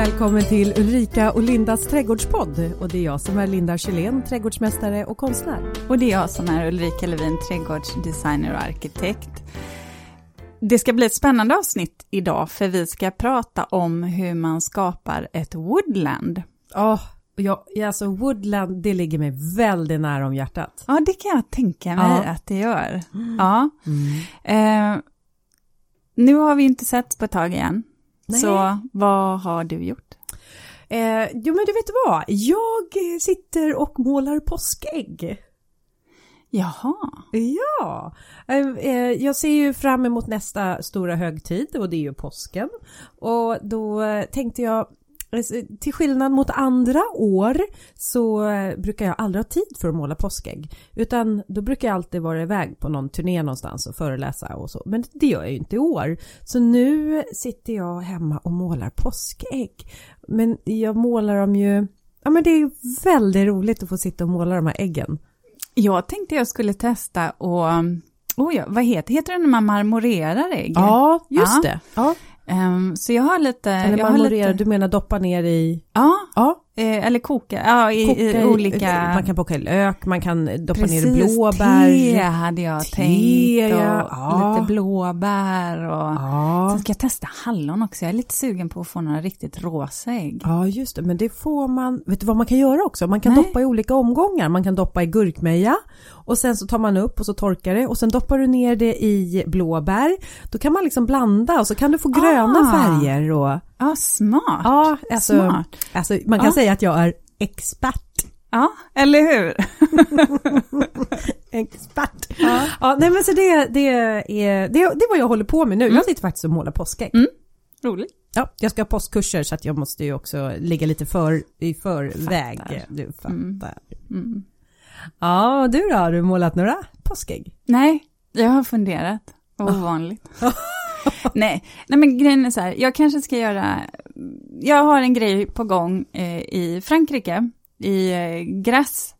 Välkommen till Ulrika och Lindas trädgårdspodd. Och det är jag som är Linda Kjellén, trädgårdsmästare och konstnär. Och det är jag som är Ulrika Levin, trädgårdsdesigner och arkitekt. Det ska bli ett spännande avsnitt idag, för vi ska prata om hur man skapar ett woodland. Ja, oh, ja, alltså woodland, det ligger mig väldigt nära om hjärtat. Ja, det kan jag tänka mig ja. att det gör. Mm. Ja. Mm. Eh, nu har vi inte sett på ett tag igen. Nej. Så vad har du gjort? Eh, jo men du vet vad, jag sitter och målar påskägg. Jaha. Ja, eh, eh, jag ser ju fram emot nästa stora högtid och det är ju påsken. Och då tänkte jag, till skillnad mot andra år så brukar jag aldrig ha tid för att måla påskägg. Utan då brukar jag alltid vara iväg på någon turné någonstans och föreläsa och så. Men det gör jag ju inte i år. Så nu sitter jag hemma och målar påskägg. Men jag målar dem ju... Ja men det är väldigt roligt att få sitta och måla de här äggen. Jag tänkte jag skulle testa och... Oh ja, vad heter, heter det när man marmorerar ägg? Ja, just ja. det. Ja. Um, så jag har lite... Eller marmorera, lite... du menar doppa ner i... Ja, ja. Eh, eller koka, ja i, koka i, olika... Man kan koka i lök, man kan doppa Precis, ner blåbär. te hade jag te, tänkt och ja. lite blåbär och... Ja. Sen ska jag testa hallon också, jag är lite sugen på att få några riktigt rosa ägg. Ja just det, men det får man... Vet du vad man kan göra också? Man kan Nej. doppa i olika omgångar. Man kan doppa i gurkmeja och sen så tar man upp och så torkar det och sen doppar du ner det i blåbär. Då kan man liksom blanda och så kan du få gröna ah. färger och... Ja, smart. Ja, alltså, smart. Alltså, man kan ja. säga att jag är expert. Ja, eller hur? expert. Ja. ja, nej men så det, det, är, det, det är vad jag håller på med nu. Mm. Jag sitter faktiskt och målar påskägg. Mm. Roligt. Ja, jag ska ha påskkurser så att jag måste ju också ligga lite för, i förväg. Fattar. Du fattar. Mm. Mm. Ja, du då? Har du målat några påskägg? Nej, jag har funderat. Ovanligt. nej, nej, men grejen är så här, jag kanske ska göra, jag har en grej på gång eh, i Frankrike, i eh, Grasse,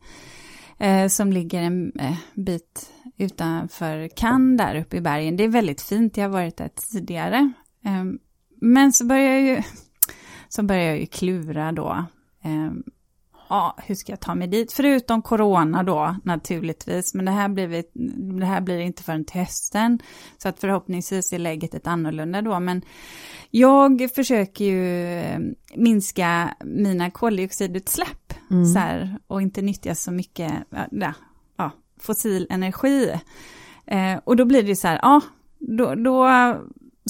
eh, som ligger en eh, bit utanför Cannes där uppe i bergen. Det är väldigt fint, jag har varit där tidigare. Ehm, men så börjar jag ju, så börjar jag ju klura då. Ehm, Ja, hur ska jag ta mig dit? Förutom corona då naturligtvis, men det här blir, vi, det här blir inte förrän till hösten. Så att förhoppningsvis är läget ett annorlunda då, men jag försöker ju eh, minska mina koldioxidutsläpp mm. så här, och inte nyttja så mycket ja, ja, fossil energi. Eh, och då blir det så här, ja, då, då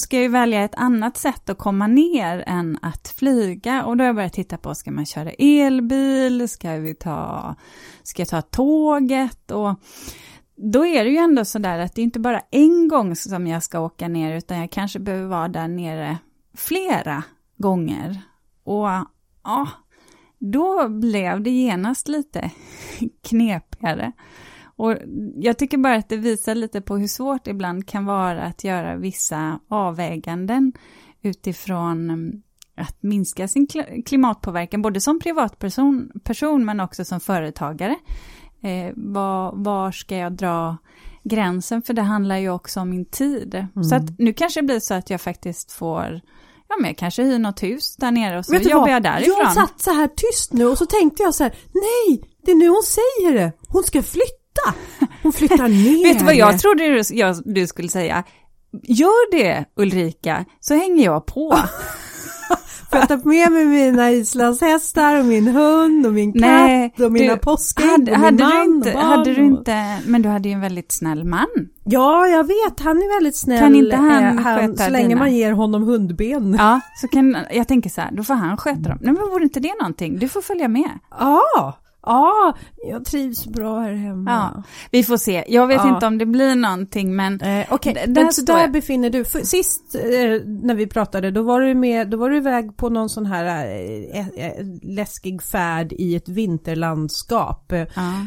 ska jag ju välja ett annat sätt att komma ner än att flyga och då har jag börjat titta på, ska man köra elbil, ska vi ta, ska jag ta tåget och då är det ju ändå sådär att det är inte bara en gång som jag ska åka ner utan jag kanske behöver vara där nere flera gånger. Och ja, då blev det genast lite knepigare. Och jag tycker bara att det visar lite på hur svårt det ibland kan vara att göra vissa avväganden utifrån mm, att minska sin klimatpåverkan, både som privatperson person, men också som företagare. Eh, var, var ska jag dra gränsen? För det handlar ju också om min tid. Mm. Så att nu kanske det blir så att jag faktiskt får Ja, men jag kanske hyr något hus där nere och så Vet jobbar jag därifrån. Jag satt så här tyst nu och så tänkte jag så här, nej, det är nu hon säger det. Hon ska flytta! Hon flyttar ner. Vet du vad jag trodde du, jag, du skulle säga? Gör det Ulrika, så hänger jag på. Får jag ta med mig mina islandshästar och min hund och min katt Nej, och mina påskägg och min hade man du inte, Hade du inte, men du hade ju en väldigt snäll man. Ja, jag vet, han är väldigt snäll. Kan inte han, eh, han Så länge dina? man ger honom hundben. Ja, så kan, jag tänker så här, då får han sköta dem. Nej men vore inte det någonting? Du får följa med. Ja, Ja, jag trivs bra här hemma. Ja, vi får se. Jag vet ja. inte om det blir någonting men... Eh, Okej, okay. där, där befinner du. Sist eh, när vi pratade då var du med, då var du iväg på någon sån här eh, eh, eh läskig färd i ett vinterlandskap. Ja.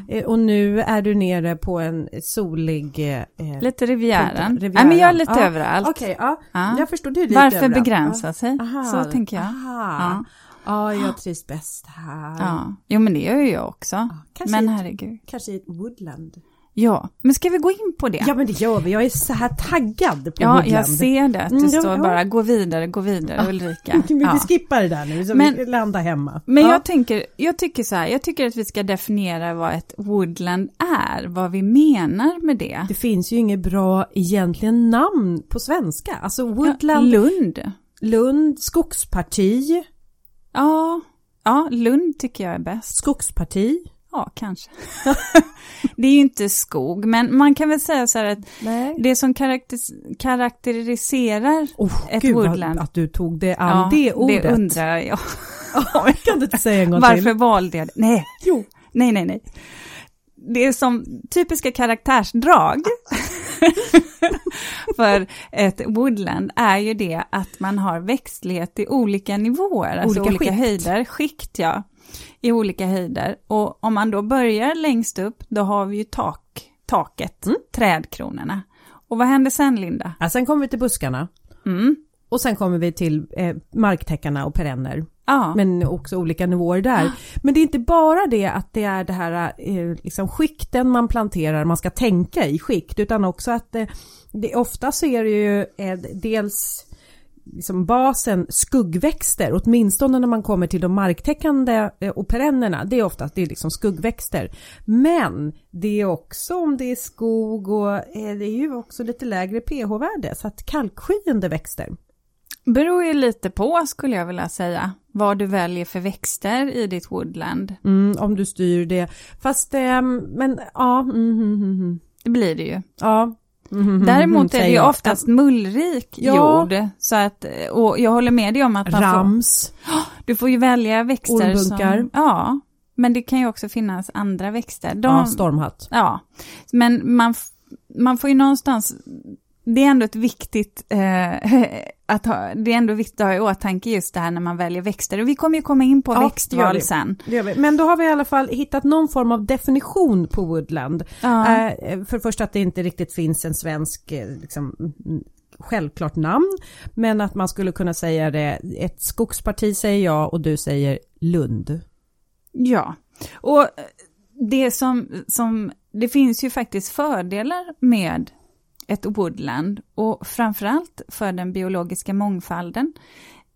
Eh, och nu är du nere på en solig... lite Rivieran. Nej men jag är lite överallt. Okej, okay, ja. Jag förstår, du är lite Varför överallt. begränsa sig? Aha. Så tänker jag. Aha. Ja, jag trivs bäst här. Ja, jo men det gör ju jag också. Ja, men herregud. Kanske i ett woodland. Ja, men ska vi gå in på det? Ja men det gör vi, jag är så här taggad på Ja, Woodland. jag ser det. Det Mm, står ja, bara gå vidare, gå vidare Ulrika. Vi Ja. skippar det där nu, så Men- vi landar hemma. Men ja. jag, tänker, jag tycker så här, jag tycker att vi ska definiera vad ett woodland är, vad vi menar med det. Det finns ju inget bra egentligen namn på svenska. Alltså Woodland, Lund. Lund, skogsparti, Ja, ja, Lund tycker jag är bäst. skogsparti. Ja, kanske. det är ju inte skog, men man kan väl säga så här att Nej. det som karaktäris- karaktäriserar Oh, Ett gud woodland. att du tog det an det ordet. det undrar jag. Ja, kan inte säga en gång Varför till? valde jag det? Nej, Jo. nej, nej, nej. Det är som typiska karaktärsdrag för ett woodland är ju det att man har växtlighet i olika nivåer, alltså Olika olika, skikt. höjder, skikt ja, i olika höjder. Och om man då börjar längst upp, då har vi ju tak, taket, Mm. trädkronorna. Och vad händer sen Linda? Ja, sen kommer vi till buskarna. Mm. Och sen kommer vi till eh, marktäckarna och perenner. Ja, Men också olika nivåer där. Men det är inte bara det att det är det här eh, liksom skikten man planterar, man ska tänka i skikt, utan också att det, det, ofta så är det ju eh, dels liksom basen skuggväxter, åtminstone när man kommer till de marktäckande och perennerna, det är ofta det är liksom skuggväxter. Men det är också om det är skog och det är ju också lite lägre pH-värde, så att kalkskyende växter beror ju lite på skulle jag vilja säga, vad du väljer för växter i ditt woodland. Mm, om du styr det. Fast, ehm, men ja. Mm, mm, mm, mm. Det blir det ju. ja. Mm, Däremot är det ju oftast mullrik Ja. jord. Så att, och jag håller med dig om att man får, Rams. du får ju välja växter Ormbunkar. som... Ja, men det kan ju också finnas andra växter. De, Ja, stormhatt. ja, men man, man får ju någonstans... Det är ändå ett viktigt, eh, att ha, det är ändå viktigt att ha i åtanke just det här när man väljer växter. Och vi kommer ju komma in på Ja, växtval sen. Det. Men då har vi i alla fall hittat någon form av definition på woodland. Ja. Eh, för det första att det inte riktigt finns en svensk eh, liksom, självklart namn. Men att man skulle kunna säga det, ett skogsparti säger jag och du säger Lund. Ja, och det som, som, det finns ju faktiskt fördelar med ett woodland och framförallt för den biologiska mångfalden.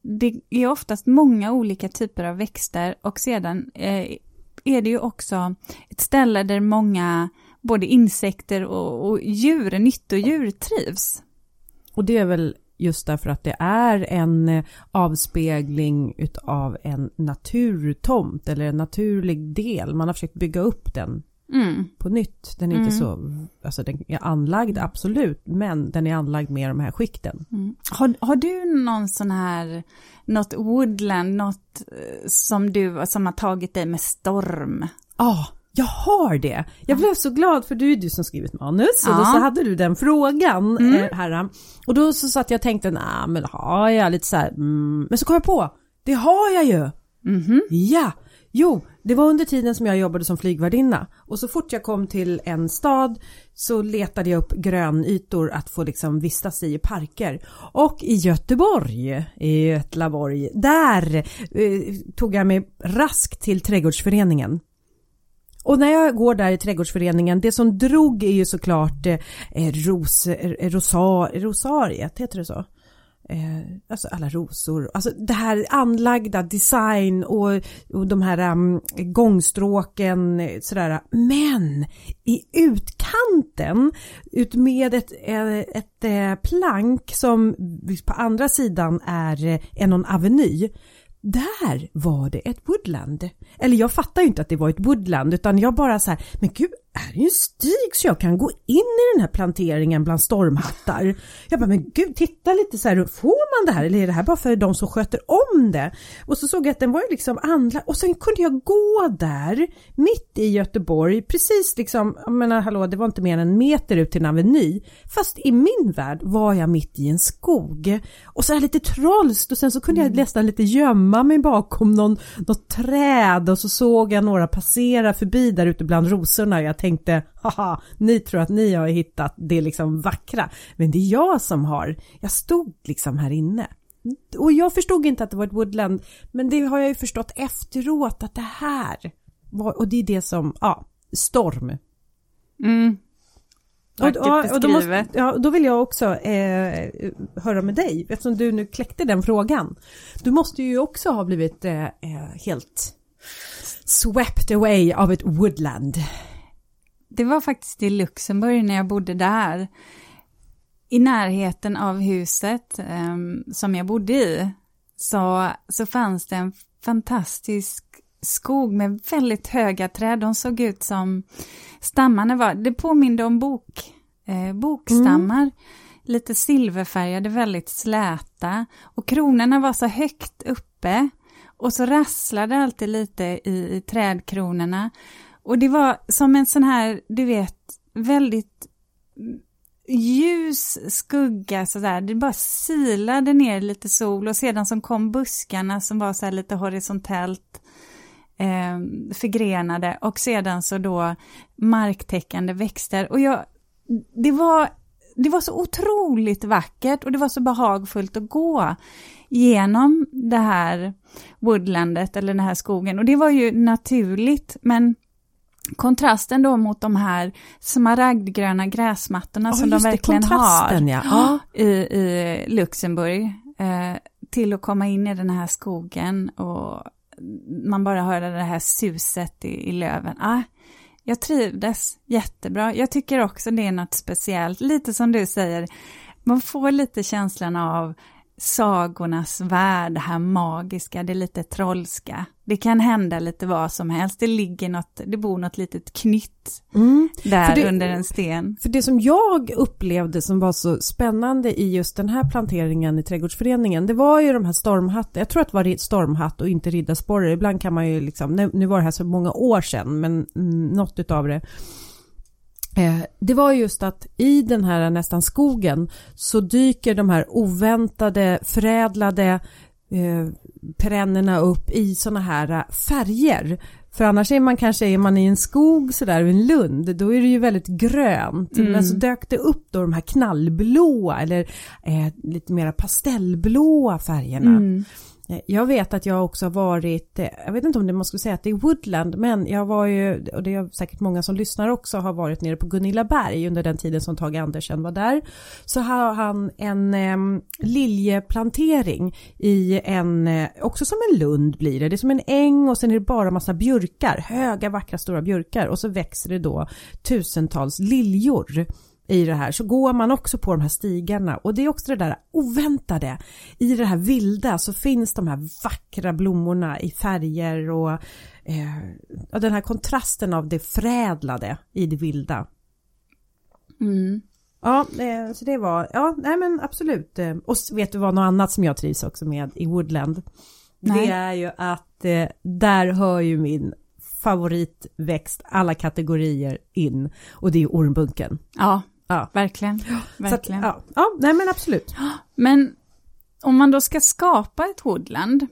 Det är oftast många olika typer av växter och sedan eh, är det ju också ett ställe där många både insekter och, och djur, nyttodjur trivs. Och det är väl just därför att det är en eh, avspegling utav en naturtomt eller en naturlig del. Man har försökt bygga upp den Mm. på nytt. Den är inte så, alltså den är anlagd absolut, men den är anlagd med de här skikten. Mm. Har, har du någon sån här, något woodland, något eh, som du, som har tagit dig med storm? Ja, jag har det. Jag blev så glad för du är du som skrivit manus och då så hade du den frågan Mm. eh, här. Och då så satt jag och tänkte, nej men har jag lite så här, mm. men så kom jag på, det har jag ju. Mhm. Ja, jo, det var under tiden som jag jobbade som flygvärdinna och så fort jag kom till en stad så letade jag upp grönytor att få liksom vistas i i parker. Och i Göteborg, i Götlaborg, där eh, tog jag mig raskt till trädgårdsföreningen. Och när jag går där i trädgårdsföreningen, det som drog är ju såklart eh, ros, eh, rosa, rosariet, heter det så? Eh, alltså alla rosor, alltså det här anlagda design och, och de här um, gångstråken eh, sådär. Men i utkanten utmed ett, eh, ett, ett, plank som på andra sidan är en någon aveny. Där var det ett woodland. Eller jag fattar ju inte att det var ett woodland utan jag bara så här, men gud, är ju en stig så jag kan gå in i den här planteringen bland stormhattar. Jag bara, men gud, titta lite så här, får man det här eller är det här bara för de som sköter om det? Och så såg jag att den var ju liksom anlagd och sen kunde jag gå där mitt i Göteborg, precis liksom, jag menar hallå, det var inte mer än en meter ut till en aveny. Fast i min värld var jag mitt i en skog. Och så här lite trollst och sen så kunde jag nästan lite gömma mig bakom någon, något träd och så såg jag några passera förbi där ute bland rosorna. Jag tänkte, haha, ni tror att ni har hittat det liksom vackra. Men det är jag som har, jag stod liksom här inne. Och jag förstod inte att det var ett woodland, men det har jag ju förstått efteråt att det här var, och det är det som, ja, storm. Mm. och, och, och då, måste, ja, då vill jag också eh, höra med dig, eftersom du nu kläckte den frågan. Du måste ju också ha blivit eh, eh, helt swept away av ett woodland. Det var faktiskt i Luxemburg när jag bodde där. I närheten av huset eh, som jag bodde i så, så fanns det en fantastisk skog med väldigt höga träd. De såg ut som stammarna var, det påminde om bok, eh, bokstammar. Mm. Lite silverfärgade, väldigt släta. Och kronorna var så högt uppe. Och så rasslade alltid lite i, i trädkronorna. Och det var som en sån här, du vet, väldigt ljus skugga sådär. Det bara silade ner lite sol och sedan som kom buskarna som var så här lite horisontellt eh, förgrenade och sedan så då marktäckande växter. Och jag, det var, det var så otroligt vackert och det var så behagfullt att gå genom det här woodlandet eller den här skogen. Och det var ju naturligt, men kontrasten då mot de här smaragdgröna gräsmattorna oh, som de verkligen har ja. i, i Luxemburg, eh, till att komma in i den här skogen och man bara hörde det här suset i, i löven. Ah, jag trivdes jättebra. Jag tycker också det är något speciellt, lite som du säger, man får lite känslan av sagornas värld, det här magiska, det lite trollska. Det kan hända lite vad som helst, det ligger något, det bor något litet knytt mm. där det, under en sten. För det som jag upplevde som var så spännande i just den här planteringen i trädgårdsföreningen, det var ju de här stormhattarna, jag tror att det var stormhatt och inte riddarsporre, ibland kan man ju liksom, nu var det här så många år sedan, men något utav det det var just att i den här nästan skogen så dyker de här oväntade förädlade eh, perennerna upp i såna här färger. För annars är man kanske är man i en skog sådär, en lund, då är det ju väldigt grönt. Mm. Men så dök det upp då de här knallblåa eller eh, lite mera pastellblåa färgerna. Mm. Eh, jag vet att jag också har varit, eh, jag vet inte om det man skulle säga att det är Woodland, men jag var ju, och det är säkert många som lyssnar också, har varit nere på Gunilla Berg under den tiden som Tage Andersen var där. Så har han en eh, liljeplantering i en, eh, också som en lund blir det, det är som en äng och sen är det bara massa björkar, höga vackra stora björkar. Och så växer det då tusentals liljor i det här så går man också på de här stigarna och det är också det där oväntade. I det här vilda så finns de här vackra blommorna i färger och eh, den här kontrasten av det förädlade i det vilda. Mm. Ja, eh, så det var, ja, nej men absolut. Och vet du vad, något annat som jag trivs också med i Woodland? Nej. Det är ju att eh, där hör ju min favoritväxt alla kategorier in och det är ormbunken. Ja, Ja. Verkligen. Verkligen. Att, ja. ja, nej men absolut. Men om man då ska skapa ett woodland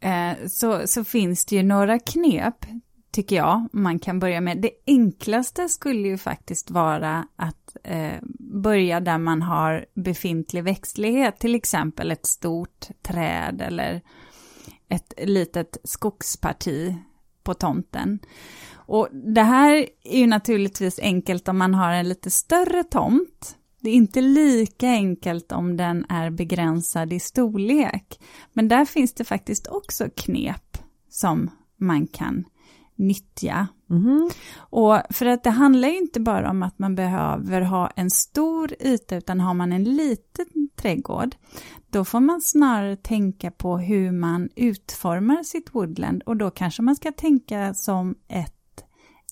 eh, så, så finns det ju några knep, tycker jag, man kan börja med. Det enklaste skulle ju faktiskt vara att eh, börja där man har befintlig växtlighet, till exempel ett stort träd eller ett litet skogsparti på tomten. Och det här är ju naturligtvis enkelt om man har en lite större tomt. Det är inte lika enkelt om den är begränsad i storlek. Men där finns det faktiskt också knep som man kan nyttja. Mm. Och för att det handlar ju inte bara om att man behöver ha en stor yta, utan har man en liten trädgård, då får man snarare tänka på hur man utformar sitt woodland och då kanske man ska tänka som ett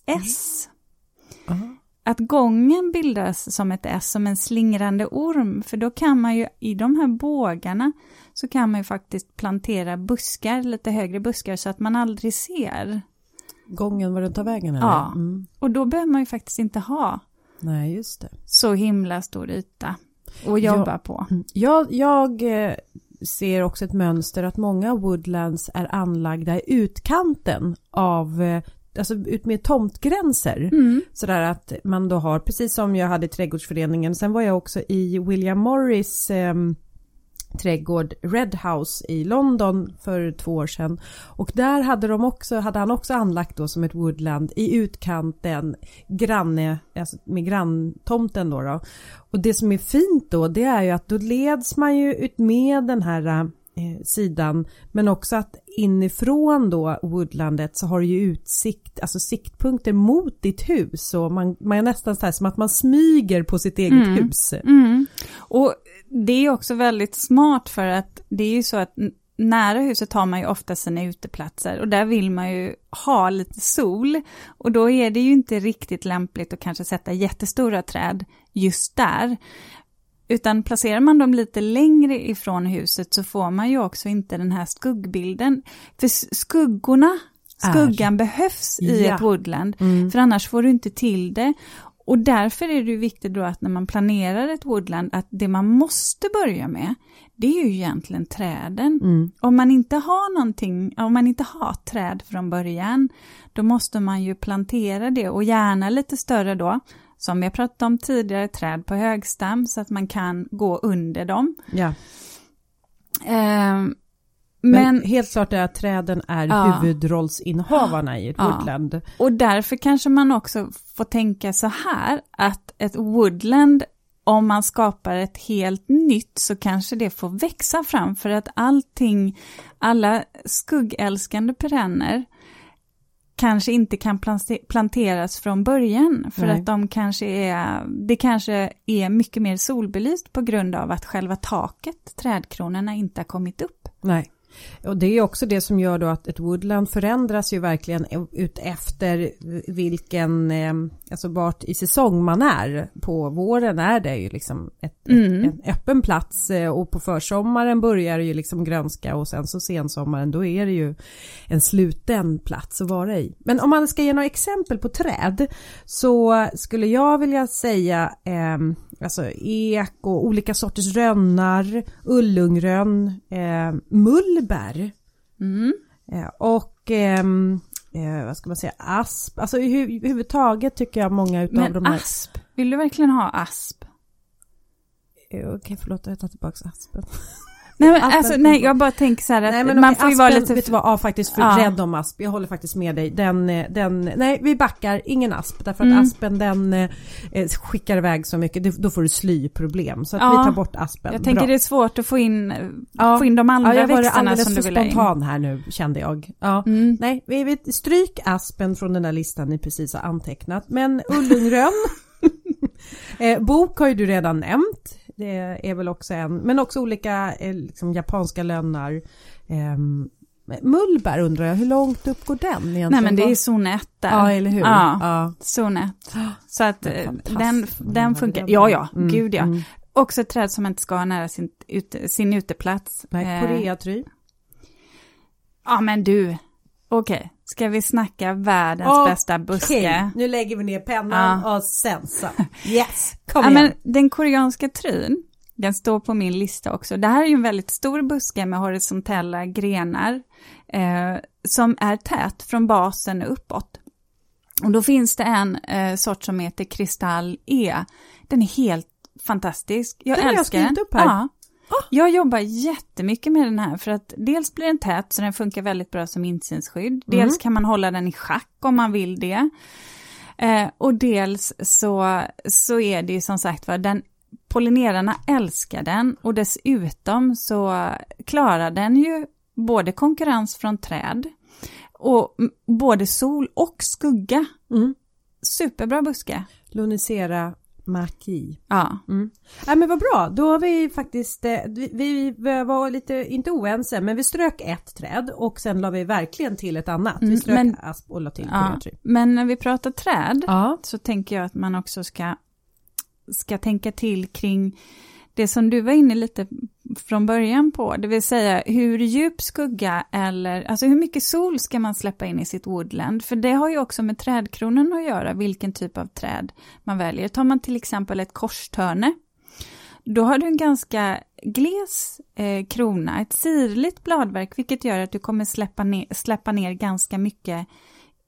S. Mm. Att gången bildas som ett S, som en slingrande orm, för då kan man ju i de här bågarna så kan man ju faktiskt plantera buskar, lite högre buskar, så att man aldrig ser. Gången var den tar vägen? Eller? Ja, mm. och då behöver man ju faktiskt inte ha Nej, just det. så himla stor yta att jobba jag, på. Jag, jag eh, ser också ett mönster att många woodlands är anlagda i utkanten av eh, alltså ut med tomtgränser. Mm. Sådär att man då har, precis som jag hade i trädgårdsföreningen, sen var jag också i William Morris eh, trädgård Red House i London för två år sedan. Och där hade, de också, hade han också anlagt då som ett woodland i utkanten granne, alltså med granntomten då, då. Och det som är fint då det är ju att då leds man ju ut med den här sidan men också att inifrån då woodlandet så har du ju utsikt, alltså siktpunkter mot ditt hus och man, man är nästan så här som att man smyger på sitt eget Mm. hus. Mm. Och det är också väldigt smart för att det är ju så att nära huset har man ju ofta sina uteplatser och där vill man ju ha lite sol. Och då är det ju inte riktigt lämpligt att kanske sätta jättestora träd just där. Utan placerar man dem lite längre ifrån huset så får man ju också inte den här skuggbilden. För skuggorna, Är. skuggan behövs i Ja. ett woodland. Mm. För annars får du inte till det. Och därför är det ju viktigt då att när man planerar ett woodland, att det man måste börja med, det är ju egentligen träden. Mm. Om man inte har någonting, om man inte har träd från början, då måste man ju plantera det och gärna lite större då. Som jag pratade om tidigare, träd på högstam så att man kan gå under dem. Ja. Ehm, Men, men helt klart är att träden är Ja. huvudrollsinnehavarna i ett Ja. woodland. Och därför kanske man också får tänka så här, att ett woodland, om man skapar ett helt nytt så kanske det får växa fram för att allting, alla skuggälskande perenner kanske inte kan plante- planteras från början för Nej. att de kanske är, det kanske är mycket mer solbelyst på grund av att själva taket, trädkronorna, inte har kommit upp. Nej. Och det är också det som gör då att ett woodland förändras ju verkligen ut efter vilken, eh, alltså vart i säsong man är. På våren är det ju liksom ett, Mm. ett, en öppen plats eh, och på försommaren börjar det ju liksom grönska och sen så sensommaren då är det ju en sluten plats att vara i. Men om man ska ge några exempel på träd så skulle jag vilja säga eh, alltså ek och olika sorters rönnar, ullungrönn, eh, mullbär Mm. eh, och ehm, eh, vad ska man säga, asp. Alltså i hu- huvudtaget tycker jag många utav Men de här... asp, vill du verkligen ha asp? Eh, Okej, förlåt, jag tar tillbaka aspen. Nej, men Aspen alltså, nej, jag bara tänker så här att Nej men man okej, får ju aspen, vara lite... vet du vad, ja, faktiskt för Ja. rädd om asp. Jag håller faktiskt med dig. Den, eh, den, nej vi backar, ingen asp. Därför att Mm. aspen den eh, eh, skickar iväg så mycket, då får du slyproblem. Så att Ja. vi tar bort aspen. Jag tänker Bra. det är svårt att få in, Ja. få in de andra ja, jag var växterna som du vill ha in. spontan här nu kände jag. Ja. Mm. Nej, vi, vi stryk aspen från den där listan ni precis har antecknat. Men ullungrönn, eh, bok har ju du redan nämnt. Det är väl också en, men också olika eh, liksom, japanska lönnar. Eh, mullbär undrar jag, hur långt upp går den egentligen? Nej men det är zon 1 där. Ja, eller hur? Ja, ja. zon 1. Så att eh, den, den funkar. Ja, ja, Mm, gud ja. mm. Också ett träd som man inte ska ha nära sin, ute, sin uteplats. Nej, Eh, koreatry. Ja men du, okej, ska vi snacka världens Okej, bästa buske? nu lägger vi ner pennan och sen så. Yes, kom Ja, igen. men den koreanska tryn, den står på min lista också. Det här är ju en väldigt stor buske med horisontella grenar eh, som är tät från basen uppåt. Och då finns det en eh, sort som heter Kristall E. Den är helt fantastisk. Jag Den har jag älskar den. upp här. Ja. Jag jobbar jättemycket med den här för att dels blir den tät så den funkar väldigt bra som insynsskydd. Dels kan man hålla den i schack om man vill det. Eh, och dels så, så är det ju som sagt var, den pollinerarna älskar den och dessutom så klarar den ju både konkurrens från träd och både sol och skugga. Mm. Superbra buske. Lunicera Maki. Ja. Mm. Ja, men vad bra, då har vi faktiskt, eh, vi, var lite, inte oense, men vi strök ett träd och sen la vi verkligen till ett annat. Vi Mm, strök men- asp och la till ja. Men när vi pratar träd Ja. så tänker jag att man också ska, ska tänka till kring det som du var inne lite från början på, det vill säga hur djup skugga eller, alltså hur mycket sol ska man släppa in i sitt woodland? För det har ju också med trädkronan att göra, vilken typ av träd man väljer. Tar man till exempel ett korstörne, då har du en ganska gles eh, krona, ett sirligt bladverk, vilket gör att du kommer släppa ner, släppa ner ganska mycket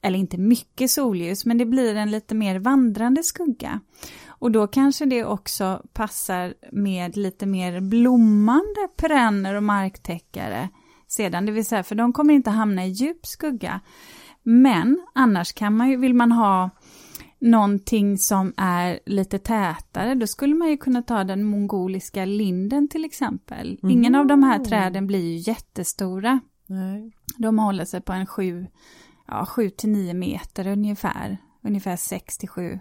eller inte mycket solljus, men det blir en lite mer vandrande skugga. Och då kanske det också passar med lite mer blommande perenner och marktäckare sedan, det vill säga för de kommer inte hamna i djup skugga. Men annars kan man ju, vill man ha någonting som är lite tätare, då skulle man ju kunna ta den mongoliska linden till exempel. Mm. Ingen av de här träden blir ju jättestora. Nej. De håller sig på en 7 ja, till 9 meter ungefär, ungefär 6 till 7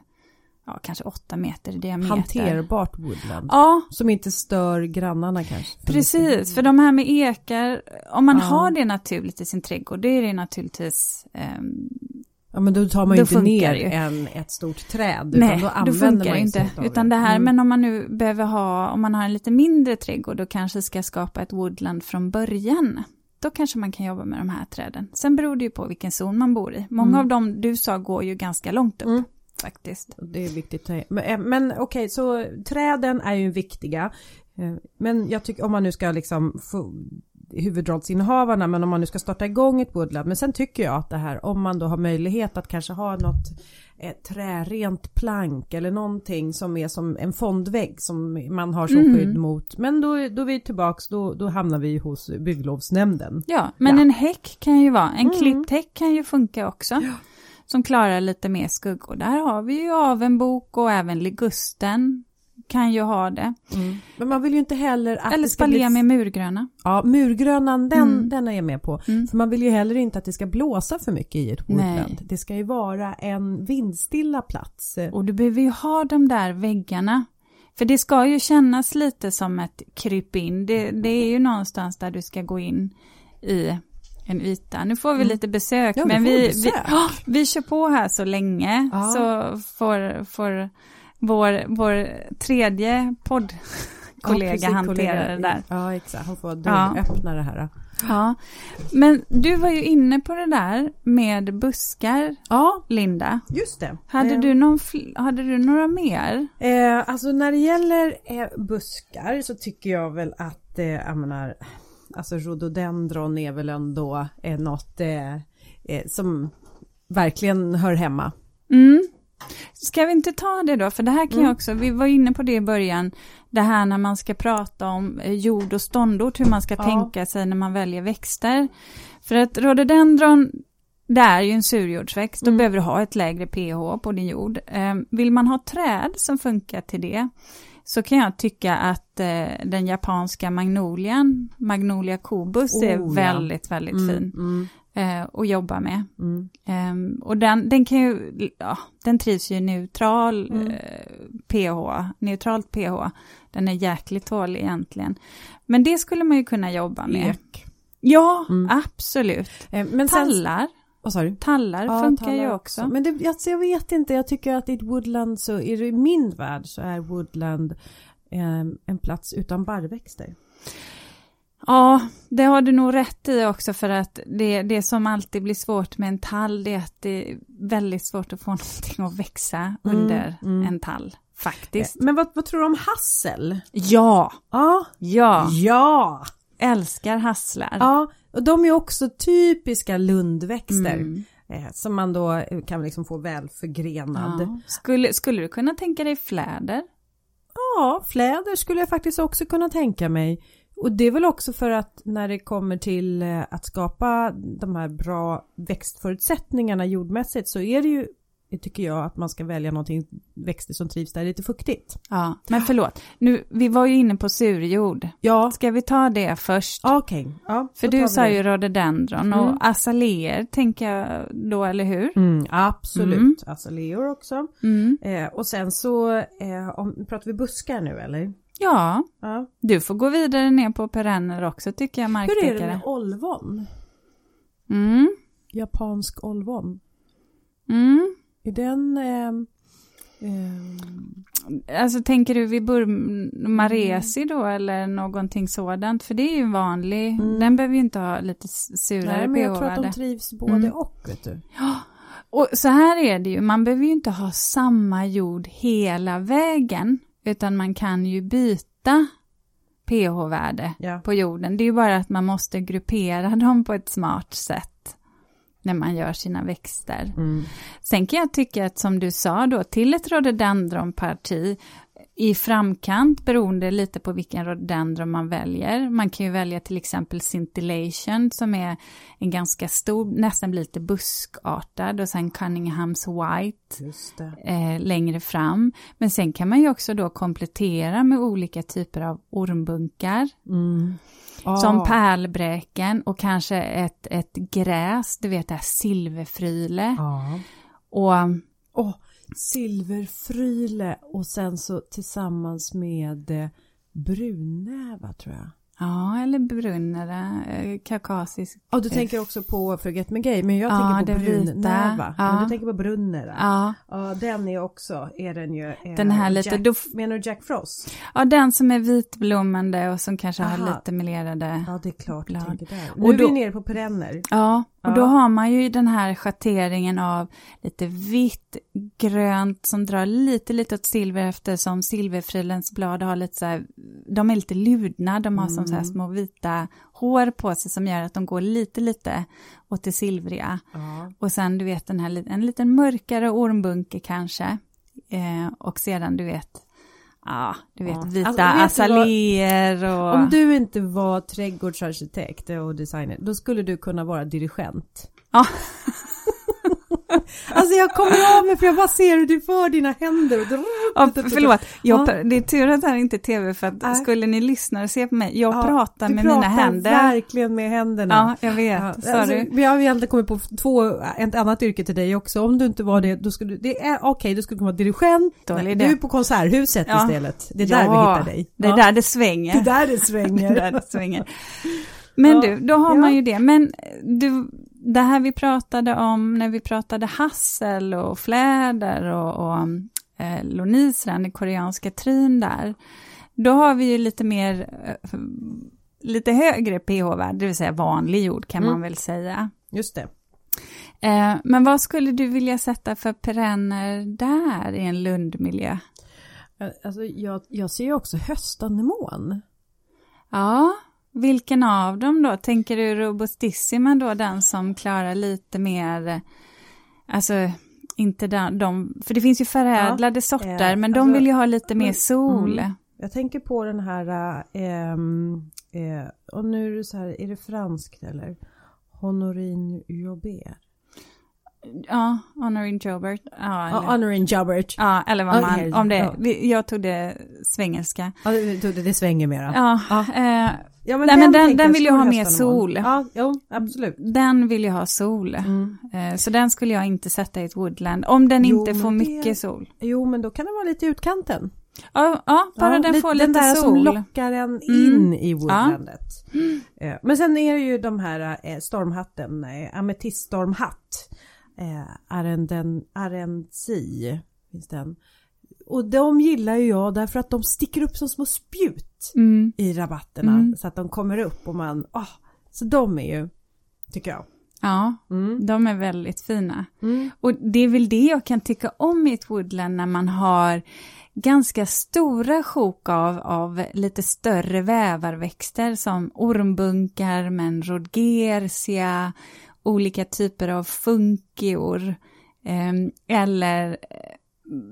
ja, kanske 8 meter i diameter. Hanterbart woodland. Ja. Som inte stör grannarna kanske. Precis, för de här med ekar, om man ja. har det naturligt i sin trädgård, då är det naturligtvis um, Ja men då tar man ju inte ner en, ett stort träd. Nej, utan då, använder då funkar man inte. Utan det här, mm. men om man nu behöver ha, om man har en lite mindre trädgård och kanske ska skapa ett woodland från början. Då kanske man kan jobba med de här träden. Sen beror det ju på vilken zon man bor i. Många mm. av dem du sa går ju ganska långt upp. Mm faktiskt. Det är viktigt. Men, eh, men okej, okay, så träden är ju viktiga. Eh, men jag tycker om man nu ska liksom få huvudrollsinnehavarna, men om man nu ska starta igång ett woodland. Men sen tycker jag att det här, om man då har möjlighet att kanske ha något ett trärent plank eller någonting som är som en fondvägg som man har som mm. skydd mot. Men då, då är vi tillbaks, då, då hamnar vi hos bygglovsnämnden. Ja, men ja. en häck kan ju vara, en mm. klippt häck kan ju funka också. Ja som klarar lite mer skuggor. Där har vi ju avenbok och även ligusten kan ju ha det. Mm. Men man vill ju inte heller att Eller bli... med murgröna. Ja, murgrönan den, mm. den är jag med på. Mm. För man vill ju heller inte att det ska blåsa för mycket i ett woodland. Det ska ju vara en vindstilla plats. Och du behöver ju ha de där väggarna. För det ska ju kännas lite som ett kryp in. Det, det är ju någonstans där du ska gå in i en yta. Nu får vi mm. lite besök, ja, men vi, besök. Vi, oh, vi kör på här så länge ja. så får, får vår, vår tredje poddkollega ja, hantera det där. Ja, exakt. Han får ja. öppna det här. Ja, men du var ju inne på det där med buskar, ja, Linda. Just det. Hade, eh. du, någon, hade du några mer? Eh, alltså när det gäller eh, buskar så tycker jag väl att, eh, jag menar, alltså rhododendron är väl ändå eh, något eh, eh, som verkligen hör hemma. Mm. Ska vi inte ta det då? För det här kan mm. jag också, vi var inne på det i början, det här när man ska prata om eh, jord och ståndort, hur man ska ja. tänka sig när man väljer växter. För att rhododendron, det är ju en surjordsväxt, då mm. behöver du ha ett lägre pH på din jord. Eh, vill man ha träd som funkar till det, så kan jag tycka att eh, den japanska magnolian, Magnolia cobus, oh, är väldigt, väldigt mm, fin mm. Eh, att jobba med. Mm. Eh, och den, den kan ju, ja, den trivs ju neutral mm. eh, pH, neutralt pH. Den är jäkligt tålig egentligen. Men det skulle man ju kunna jobba med. Ek. Ja, mm. absolut. Eh, men Tallar. Sen, vad sa du? Tallar ja, funkar tallar ju också. också. Men det, alltså jag vet inte, jag tycker att i woodland så, i min värld så är woodland eh, en plats utan barrväxter. Ja, det har du nog rätt i också för att det, det som alltid blir svårt med en tall det är att det är väldigt svårt att få någonting att växa mm, under mm. en tall. Faktiskt. Men vad, vad tror du om hassel? Ja! Ja! Ja! Ja! Älskar hasslar. Ja, och de är också typiska lundväxter. Mm. Eh, som man då kan liksom få väl förgrenad. Ja. Skulle, skulle du kunna tänka dig fläder? Ja, fläder skulle jag faktiskt också kunna tänka mig. Och det är väl också för att när det kommer till eh, att skapa de här bra växtförutsättningarna jordmässigt så är det ju tycker jag att man ska välja någonting, växter som trivs där det är lite fuktigt. Ja, men förlåt, nu, vi var ju inne på surjord. Ja. Ska vi ta det först? Okej. Okay. Ja, För du sa ju rhododendron mm. och azaleer tänker jag då, eller hur? Mm, absolut, mm. azaleer också. Mm. Eh, och sen så, eh, om, pratar vi buskar nu eller? Ja. ja, du får gå vidare ner på perenner också tycker jag, marktäckare. Hur är det med olvon? Mm. Japansk olvon. Mm. Är den... Eh, eh, alltså tänker du vid Burmaresi då eller någonting sådant? För det är ju vanlig, mm. den behöver ju inte ha lite surare Nej, men jag tror att de trivs både mm. och, vet du. Ja, och så här är det ju, man behöver ju inte ha samma jord hela vägen, utan man kan ju byta pH-värde ja. på jorden. Det är ju bara att man måste gruppera dem på ett smart sätt. När man gör sina växter. Mm. Sen kan jag tycka att som du sa då, till ett rhododendronparti i framkant beroende lite på vilken rhododendron man väljer. Man kan ju välja till exempel scintillation som är en ganska stor, nästan lite buskartad och sen Cunninghams White eh, längre fram. Men sen kan man ju också då komplettera med olika typer av ormbunkar. Mm. Som Ah. pärlbräken och kanske ett, ett gräs, du vet det här silverfryle. Ja. Och Åh, silverfryle och sen så tillsammans med eh, brunnäva tror jag. Ja, eller brunnare, eh, kaukasisk. Ja, du tänker också på Forget Me Gay, men jag Ja, tänker på brunnäva. Ja. Men du tänker på brunnera. Ja, Ja, den är också, är den ju. Den här lite Jack, doff- Menar du Jack Frost? ja, den som är vitblommande och som kanske har Aha. lite melerade. Ja, det är klart du tänker där. Och Nu är då- vi nere på perenner. Ja, och då har man ju den här schatteringen av lite vitt, grönt som drar lite, lite åt silver eftersom silverfrilens blad har lite så här, de är lite ludna, de har som så här Mm. små vita hår på sig som gör att de går lite, lite åt det silvriga. Ja. Och sen du vet den här, en liten mörkare ormbunke kanske. Eh, och sedan du vet, ja, du vet Ja. vita Alltså, azaleer och... Om du inte var trädgårdsarkitekt och designer, då skulle du kunna vara dirigent. Ja. Alltså jag kommer av mig för jag bara ser hur du för dina händer och Ja, förlåt, jag, Ja. det är tur att det här inte är tv för att Nej. skulle ni lyssna och se på mig, jag Ja, pratar du med pratar mina händer. verkligen med händerna. Ja, jag vet, Ja, alltså, vi har egentligen kommit på två, ett annat yrke till dig också. Om du inte var det, då skulle du, det är okej, du skulle kunna vara dirigent. Nej, du är på Konserthuset Ja. istället. Det är där vi hittar dig. Det är där det svänger. Det är där det Det svänger. där det svänger. Men du, då har man ju det. Men du, det här vi pratade om när vi pratade hassel och fläder och, och eh, lonisran, den koreanska trin där. Då har vi ju lite mer, eh, lite högre pH-värde, det vill säga vanlig jord kan Mm. man väl säga. Just det. Eh, men vad skulle du vilja sätta för perenner där i en lundmiljö? Alltså, jag, jag ser ju också höstanemon. Ja, vilken av dem då? Tänker du robustissima då, den som klarar lite mer, eh, alltså inte den, de, för det finns ju förädlade sorter, eh, men de alltså, vill ju ha lite mer sol. mm. Jag tänker på den här, ehm, eh, och nu är det så här, är det franskt eller? Honorine Joubert. Ja, Honorin Jobert. Ja, eller, Ja, Honorine Joubert. ja, eller vad man, om det, ja. jag tog det svengelska. Ja, det, det, det svänger mera. Ja, Ja. eh, Ja, Nej, men den- tänker den jag vill ju ha mer sol. Ja, jo, absolut. den vill ju ha sol. Mm. Eh, så den skulle jag inte sätta i ett woodland, om den Jo, inte men får det- mycket sol. Jo, men då kan det vara lite i utkanten. Ja, ja bara ja, den får lite Den där sol. som lockar en Mm. in i woodlandet. Eh, Men sen är det ju de här eh, stormhatten, ametiststormhatt. Arenden, Arensi finns den. Och de gillar ju jag därför att de sticker upp som små spjut Mm. i rabatterna. Mm. Så att de kommer upp och man, ah, så de är ju, tycker jag. Ja, Mm. de är väldigt fina. Mm. Och det är väl det jag kan tycka om i ett woodland när man har ganska stora sjok av, av lite större vävarväxter som ormbunkar, men rodgersia, olika typer av funkior ehm, eller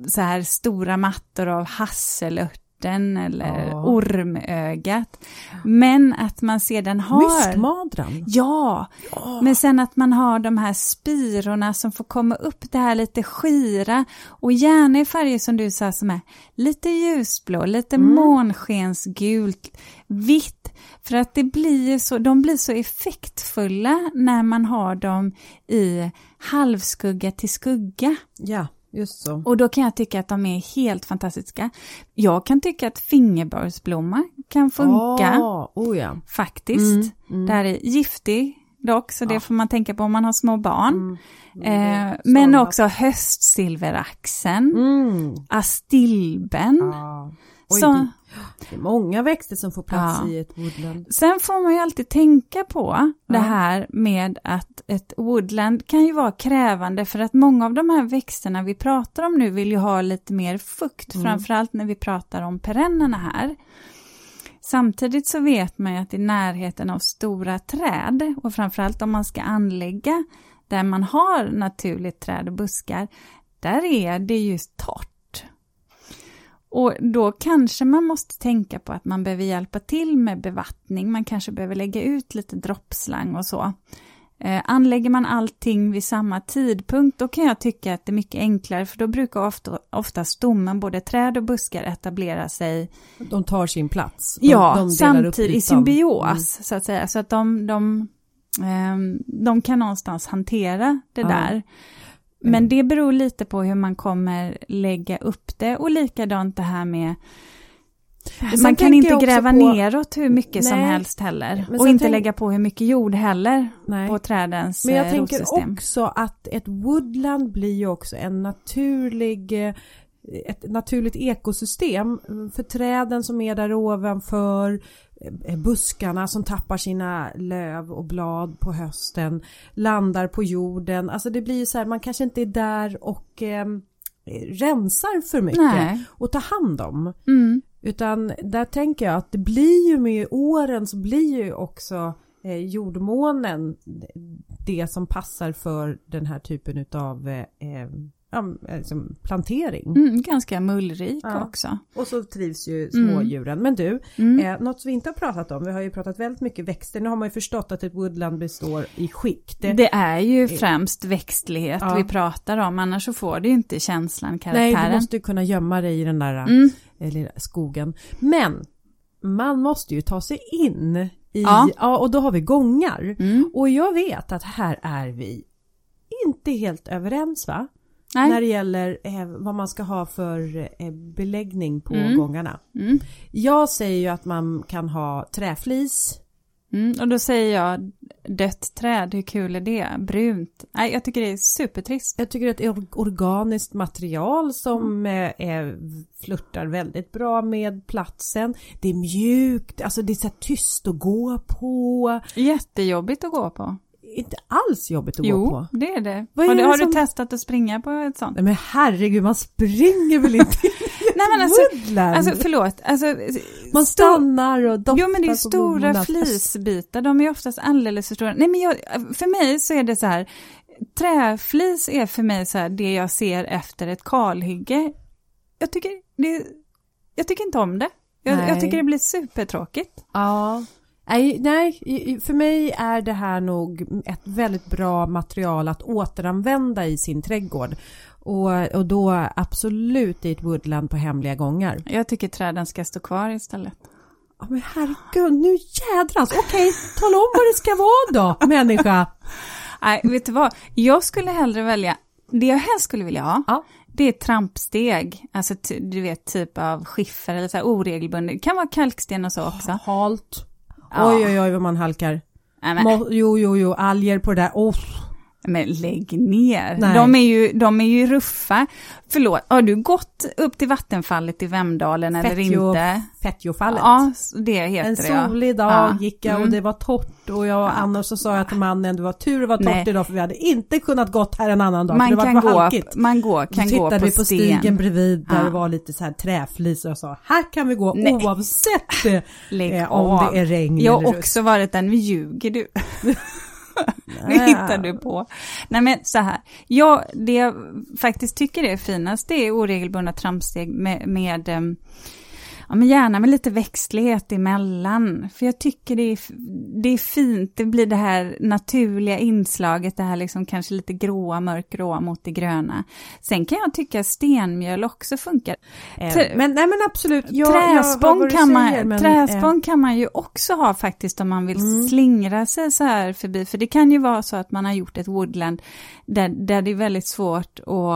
så här stora mattor av hasselörten eller Ja. ormögat. Men att man sedan har... Myskmadran. Ja, Ja. men sen att man har de här spirorna som får komma upp det här lite skira och gärna i färger som du sa som är lite ljusblå, lite Mm. månskensgult, vitt. För att det blir så, de blir så effektfulla när man har dem i halvskugga till skugga. Ja, just så. Och då kan jag tycka att de är helt fantastiska. Jag kan tycka att fingerbörsblomma kan funka Ah, oh ja. faktiskt. Mm, mm. Det här är giftig dock, så det Ja. får man tänka på om man har små barn. Mm. Eh, men också höstsilveraxen, Mm. astilben. Ja. Oj, Så, det, det är många växter som får plats Ja. i ett woodland. sen får man ju alltid tänka på det Ja. här med att ett woodland kan ju vara krävande för att många av de här växterna vi pratar om nu vill ju ha lite mer fukt, Mm. framförallt när vi pratar om perennerna här. Samtidigt så vet man ju att i närheten av stora träd och framförallt om man ska anlägga där man har naturligt träd och buskar, där är det ju torrt. Och då kanske man måste tänka på att man behöver hjälpa till med bevattning, man kanske behöver lägga ut lite droppslang och så. Eh, anlägger man allting vid samma tidpunkt, då kan jag tycka att det är mycket enklare, för då brukar ofta, ofta stommen, både träd och buskar, etablera sig. De tar sin plats. De, ja, de samtidigt i symbios, mm. så att säga. Så att de, de, eh, de kan någonstans hantera det ja. där. Men mm. det beror lite på hur man kommer lägga upp det och likadant det här med man kan inte gräva på... neråt hur mycket Nej, som helst heller. Och inte tänk... lägga på hur mycket jord heller Nej. på trädens Men jag eh, tänker också att ett woodland blir ju också en naturlig eh, ett naturligt ekosystem för träden som är där ovanför, buskarna som tappar sina löv och blad på hösten, landar på jorden. Alltså det blir ju så här, man kanske inte är där och eh, rensar för mycket Nej. och tar hand om. Mm. Utan där tänker jag att det blir ju med åren så blir ju också eh, jordmånen det som passar för den här typen utav eh, eh ja, liksom plantering. Mm, ganska mullrik ja. också. Och så trivs ju smådjuren. Mm. Men du, mm. eh, något som vi inte har pratat om, vi har ju pratat väldigt mycket växter, nu har man ju förstått att ett woodland består i skikt. Det, är ju främst växtlighet ja. vi pratar om, annars så får du inte känslan, karaktären. Nej, du måste ju kunna gömma dig i den där mm. eh, skogen. Men man måste ju ta sig in i, ja, ja och då har vi gångar. Mm. Och jag vet att här är vi inte helt överens va? Nej. när det gäller eh, vad man ska ha för eh, beläggning på mm. gångarna. Mm. Jag säger ju att man kan ha träflis. Mm, och då säger jag dött träd, hur kul är det? Brunt. Nej, jag tycker det är supertrist. Jag tycker det är ett organiskt material som mm. eh, flörtar väldigt bra med platsen. Det är mjukt, alltså det är så tyst att gå på. Jättejobbigt att gå på inte alls jobbigt att jo, gå på. Jo, det är det. Vad har, du, har som... du testat att springa på ett sånt? Nej men herregud, man springer väl inte Nej men alltså, alltså förlåt, alltså, Man stannar och doftar Jo men det är stora flisbitar, de är oftast alldeles för stora. Nej men jag, för mig så är det så här, träflis är för mig så här det jag ser efter ett kalhygge. Jag tycker, det, jag tycker inte om det. Jag, jag tycker det blir supertråkigt. Ja. Nej, nej, för mig är det här nog ett väldigt bra material att återanvända i sin trädgård. Och, och då absolut i ett woodland på hemliga gångar. Jag tycker träden ska stå kvar istället. Ja, men herregud, nu jädrans. Okej, tala om vad det ska vara då, människa. Nej, vet du vad? Jag skulle hellre välja, det jag helst skulle vilja ha, ja. det är trampsteg. Alltså du vet, typ av skiffer eller så här oregelbundet. Det kan vara kalksten och så också. Halt. Ja. Oj, oj, oj vad man halkar. Nej, jo, jo, jo, alger på det där. Oh. Men lägg ner. De är, ju, de är ju ruffa. Förlåt, har du gått upp till vattenfallet i Vemdalen eller inte? Fettjofallet. Ja, det heter en det En solig dag ja. gick jag och mm. det var torrt och jag och Anna så sa jag till mannen, det var tur det var torrt Nej. idag för vi hade inte kunnat gått här en annan dag. Man för det kan, var gå, man går, kan gå på sten. tittade vi på stigen bredvid där ja. det var lite så här träflis och jag sa, här kan vi gå Nej. oavsett eh, om det är regn Jag har också varit nu ljuger du. nu hittar du på. Nej men så här, jag, det jag faktiskt tycker är finast det är oregelbundna trampsteg med, med um, ja, men gärna med lite växtlighet emellan. För jag tycker det är, det är fint, det blir det här naturliga inslaget, det här liksom kanske lite gråa, mörkgråa mot det gröna. Sen kan jag tycka stenmjöl också funkar. Eh, men, nej men absolut. Jag, träspång jag kan, man, säger, men, träspång eh. kan man ju också ha faktiskt om man vill mm. slingra sig så här förbi. För det kan ju vara så att man har gjort ett woodland där, där det är väldigt svårt och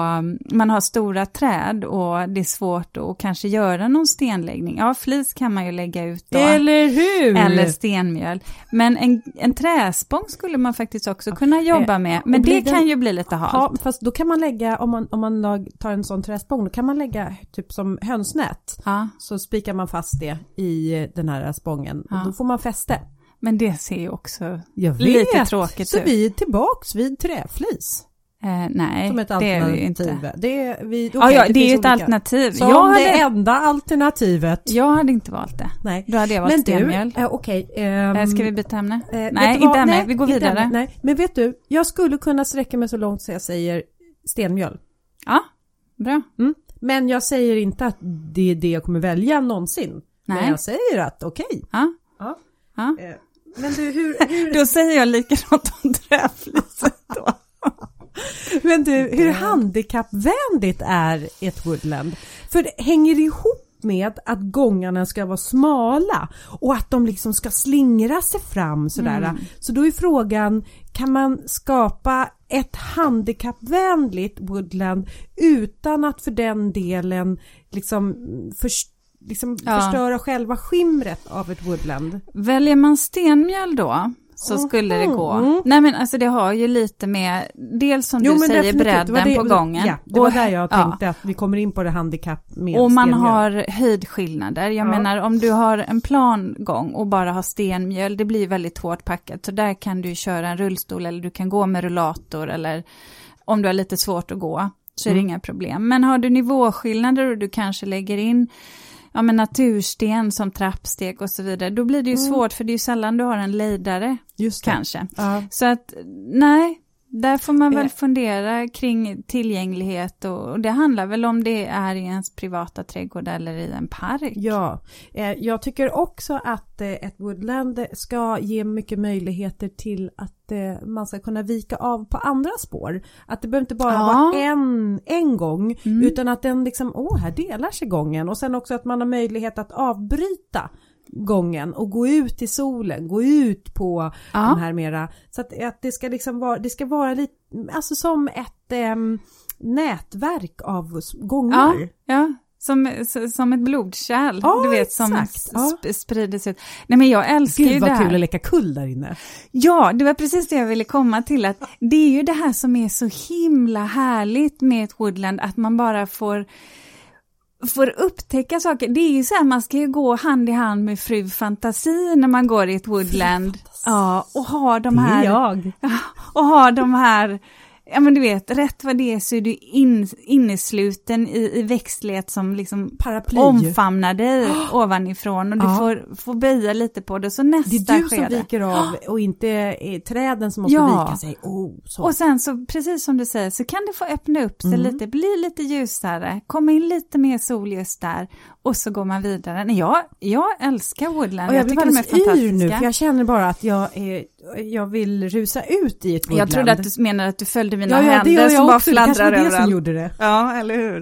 man har stora träd och det är svårt att kanske göra någon stenläggning. Ja, flis kan man ju lägga ut då. Eller hur! Eller stenmjöl. Men en, en träspång skulle man faktiskt också kunna jobba eh, med. Men det kan ju bli lite halt. Ja, fast då kan man lägga, om man, om man tar en sån träspång, då kan man lägga typ som hönsnät. Ja. Så spikar man fast det i den här spången. Ja. Och då får man fäste. Men det ser ju också lite tråkigt ut. Så vi är tillbaks vid träflis. Eh, nej, Som ett det är det ju alternativ. inte. Det är, vi, Ja, okej, ja, det, är finns ju ett olika. alternativ. Som Jag det hade, enda alternativet. jag hade inte valt det. Nej. Då hade jag valt Men du, stenmjöl. eh, okej. ehm, Eh, Ska vi byta ämne? eh, nej, inte ämne. Vi går vidare. ämne, nej, men vet du, jag skulle kunna sträcka mig så långt så jag säger stenmjöl. Ja, bra. Mm. Men jag säger inte att det är det jag kommer välja någonsin. Men Nej. jag säger att okej. Ja. Ja. Ja. Eh, Men du, hur, hur, Då säger jag likadant om träfliset då. Men du, hur handikappvänligt är ett woodland? För det hänger ihop med att gångarna ska vara smala och att de liksom ska slingra sig fram sådär. Mm. Så då är frågan, kan man skapa ett handikappvänligt woodland utan att för den delen liksom, förs- liksom Ja. förstöra själva skimret av ett woodland? Väljer man stenmjöl då, så skulle det gå. Mhm. Nej men alltså det har ju lite med, dels som Jo, du säger, bredden det- på gången. Ja, det var Och- där jag ja. tänkte att vi kommer in på det handikapp med Och man stenmjöl. har höjdskillnader. Jag Ja. menar om du har en plan gång och bara har stenmjöl, det blir väldigt hårt packat. Så där kan du köra en rullstol eller du kan gå med rullator eller om du har lite svårt att gå så är det Mm. inga problem. Men har du nivåskillnader och du kanske lägger in ja, men natursten som trappsteg och så vidare, då blir det ju Mm. svårt för det är ju sällan du har en lejdare Just det. kanske. Ja. Så att nej, där får man väl fundera kring tillgänglighet och, och det handlar väl om det är i ens privata trädgård eller i en park. Ja, eh, jag tycker också att eh, ett woodland ska ge mycket möjligheter till att eh, man ska kunna vika av på andra spår. Att det behöver inte bara Ja. vara en, en gång Mm. utan att den liksom, åh här delar sig gången och sen också att man har möjlighet att avbryta gången och gå ut i solen, gå ut på Ja. de här mera, så att, att det ska liksom vara, det ska vara lite, alltså som ett ehm, nätverk av gångar. Ja, som, s- som ett blodkärl, Ja, du vet, som exakt. Ja. sp- sprider sig ut. Nej men jag älskar ju Gud det vad här. kul att leka kull där inne. Ja, det var precis det jag ville komma till. Att det är ju det här som är så himla härligt med ett woodland, att man bara får får upptäcka saker. Det är ju så här, man ska ju gå hand i hand med fru fantasi när man går i ett woodland. Ja, och ha de här... jag. Ja, och ha de här, ja men du vet, rätt vad det är så är du in, innesluten i, i växtlighet som liksom Paraply. omfamnar dig ovanifrån och du Ja. får, får böja lite på det. Så nästa Det är du som skede. viker av och inte träden som måste Ja. vika sig. Oh, så. Och sen så, precis som du säger, så kan det få öppna upp sig Mm. lite, bli lite ljusare, komma in lite mer solljus där och så går man vidare. Nej, jag, jag älskar woodland, och jag, jag blir tycker de är alldeles yr fantastiska. nu för jag känner bara att jag, är, jag vill rusa ut i ett woodland. jag trodde att du menade att du följde mina ja, ja, händer gör jag som bara också. Det kanske fladdrar var det som överallt. gjorde det. Ja, eller hur?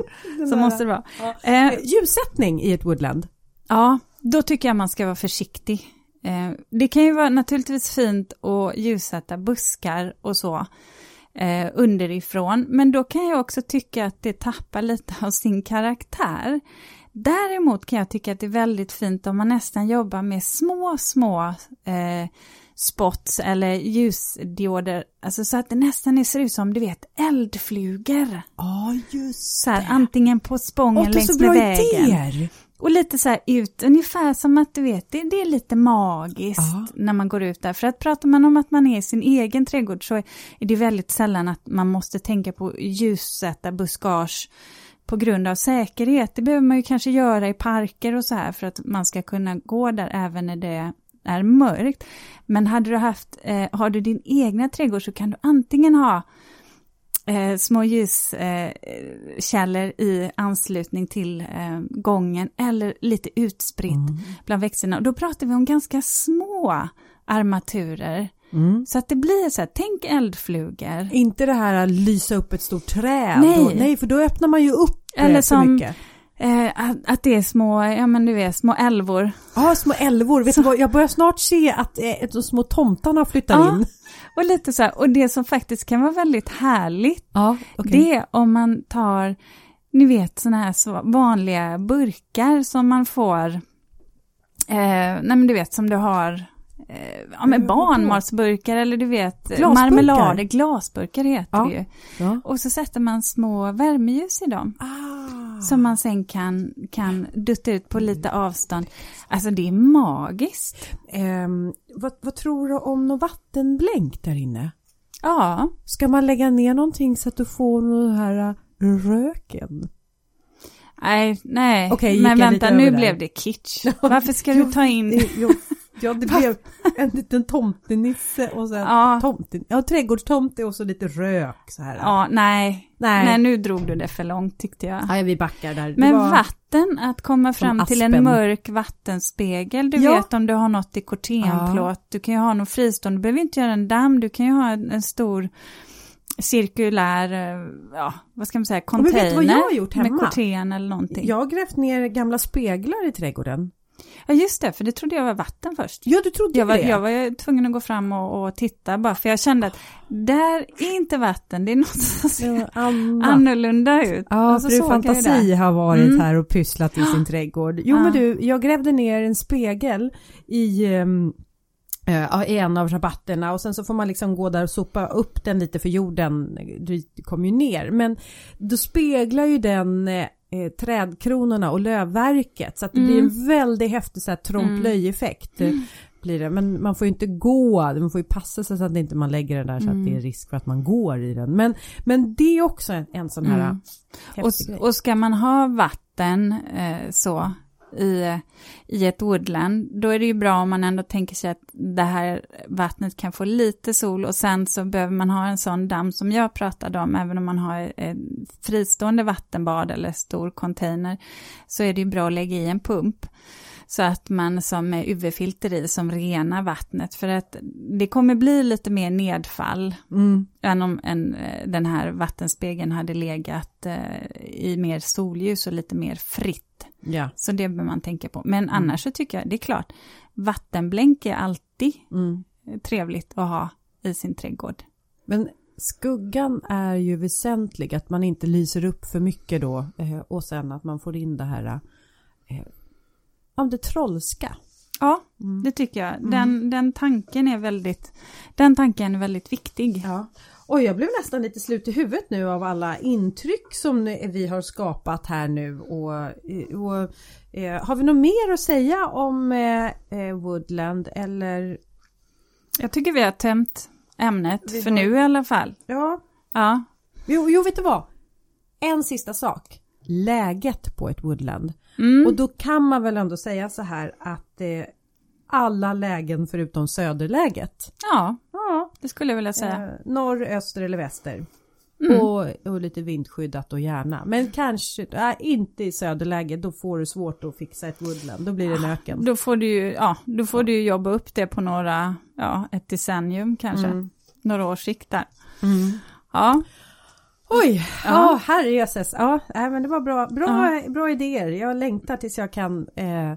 Så där- måste det vara. Eh, Eh, ljussättning i ett woodland. Ja, då tycker jag man ska vara försiktig. Eh, det kan ju vara naturligtvis fint att ljussätta buskar och så eh, underifrån, men då kan jag också tycka att det tappar lite av sin karaktär. Däremot kan jag tycka att det är väldigt fint om man nästan jobbar med små, små eh, spots eller ljusdioder, alltså så att det nästan ser ut som, du vet, eldflugor. Ja, just Så här, antingen på spången det är längs med vägen. idéer. Och lite så här ut, ungefär som att du vet, det, det är lite magiskt Ja. när man går ut där. För att pratar man om att man är i sin egen trädgård så är det väldigt sällan att man måste tänka på ljussätta buskage på grund av säkerhet. Det behöver man ju kanske göra i parker och så här för att man ska kunna gå där även när det är mörkt. Men hade du haft, eh, har du din egna trädgård så kan du antingen ha eh, små ljuskällor eh, i anslutning till eh, gången eller lite utspritt Mm. bland växterna. Och då pratar vi om ganska små armaturer. Mm. Så att det blir så här, tänk eldflugor. Inte det här att lysa upp ett stort träd. Nej. Och, nej, för då öppnar man ju upp Eller eh, så som- mycket. Eh, att, att det är små, ja men du vet, små älvor. Ja, små älvor. Vet du vad, jag börjar snart se att eh, de små tomtarna flyttar Ja, in. Och lite så här, och det som faktiskt kan vara väldigt härligt, Ja, det är om man tar, ni vet sådana här så vanliga burkar som man får, eh, nej men du vet som du har, eh, ja men Eh, vadå? barnmatsburkar eller du vet, Glasburkar? marmelader, glasburkar heter Ja. det ju. Ja. Och så sätter man små värmeljus i dem. Ah. Som man sen kan, kan dutta ut på lite avstånd. Alltså det är magiskt. Ehm, vad, vad tror du om något vattenblänk där inne? Ja, Ska man lägga ner någonting så att du får den här äh, röken? nej, nej. Okej, men vänta, nu där. blev det kitsch. Varför ska du ta in... Ja, det blev en liten tomtenisse och sen Ja. tomten, ja, trädgårdstomte och så lite rök så här. Ja, nej. Nej. nej. nu drog du det för långt tyckte jag. Nej, vi backar där. Det Men var- vatten, att komma fram till en mörk vattenspegel, du Ja. vet om du har något i kortenplåt, du kan ju ha något fristående, du behöver inte göra en damm, du kan ju ha en, en stor cirkulär, eh, ja, vad ska man säga, men vet du container vad jag har gjort med hemma? korten eller någonting. Jag har grävt ner gamla speglar i trädgården. Ja, just det, för det trodde jag var vatten först. Ja, du trodde Jag var, det? jag var tvungen att gå fram och, och titta bara, för jag kände att där är inte vatten, det är något som ser annorlunda ut. Ja, Och så fru Fantasi har varit Mm. här och pysslat i sin trädgård. Jo Ja. men du, jag grävde ner en spegel i, eh, ja, en av rabatterna och sen så får man liksom gå där och sopa upp den lite för jorden kom ju ner. Men då speglar ju den eh, eh, trädkronorna och lövverket så att det blir Mm. en väldigt häftig så här trompe-l'œil-effekt. eh, Blir det. Men man får ju inte gå, man får ju passa sig så att inte man lägger den där så att det är risk för att man går i den. Men, men det är också en, en sån här Mm. häftig grej. Och, och ska man ha vatten eh, så i, i ett woodland, då är det ju bra om man ändå tänker sig att det här vattnet kan få lite sol och sen så behöver man ha en sån damm som jag pratade om, även om man har ett fristående vattenbad eller stor container, så är det ju bra att lägga i en pump. Så att man som med UV-filter i som renar vattnet, för att det kommer bli lite mer nedfall Mm. än om en, eh, den här vattenspegeln hade legat eh, i mer solljus och lite mer fritt. Ja. Så det bör man tänka på. Men annars så tycker jag, det är klart, vattenblänk är alltid Mm. trevligt att ha i sin trädgård. Men skuggan är ju väsentlig, att man inte lyser upp för mycket då eh, och sen att man får in det här eh, om det trollska. Ja, Mm. det tycker jag. Den, den tanken är väldigt, den tanken är väldigt viktig. Ja. Oj, jag blev nästan lite slut i huvudet nu av alla intryck som vi har skapat här nu och, och eh, har vi något mer att säga om eh, eh, Woodland eller? Jag tycker vi har tömt ämnet, Vi för har- nu i alla fall. Ja, Ja, jo, jo vet du vad? En sista sak. Läget på ett Woodland. Mm. Och då kan man väl ändå säga så här att eh, alla lägen förutom söderläget. ja Ja, det skulle jag vilja säga. eh, norr, öster eller väster. Mm. Och, och lite vindskyddat och gärna. Men kanske äh, inte i söderläge, då får du svårt att fixa ett woodland. Då blir det en öken. Då får du ju, ja, då får du jobba upp det på några, ja, ett decennium kanske. Mm. Några års sikt där. Mm. Ja, Oj, ja, Ja. herrejösses. Ja, men det var bra, bra, bra idéer. Jag längtar tills jag kan eh,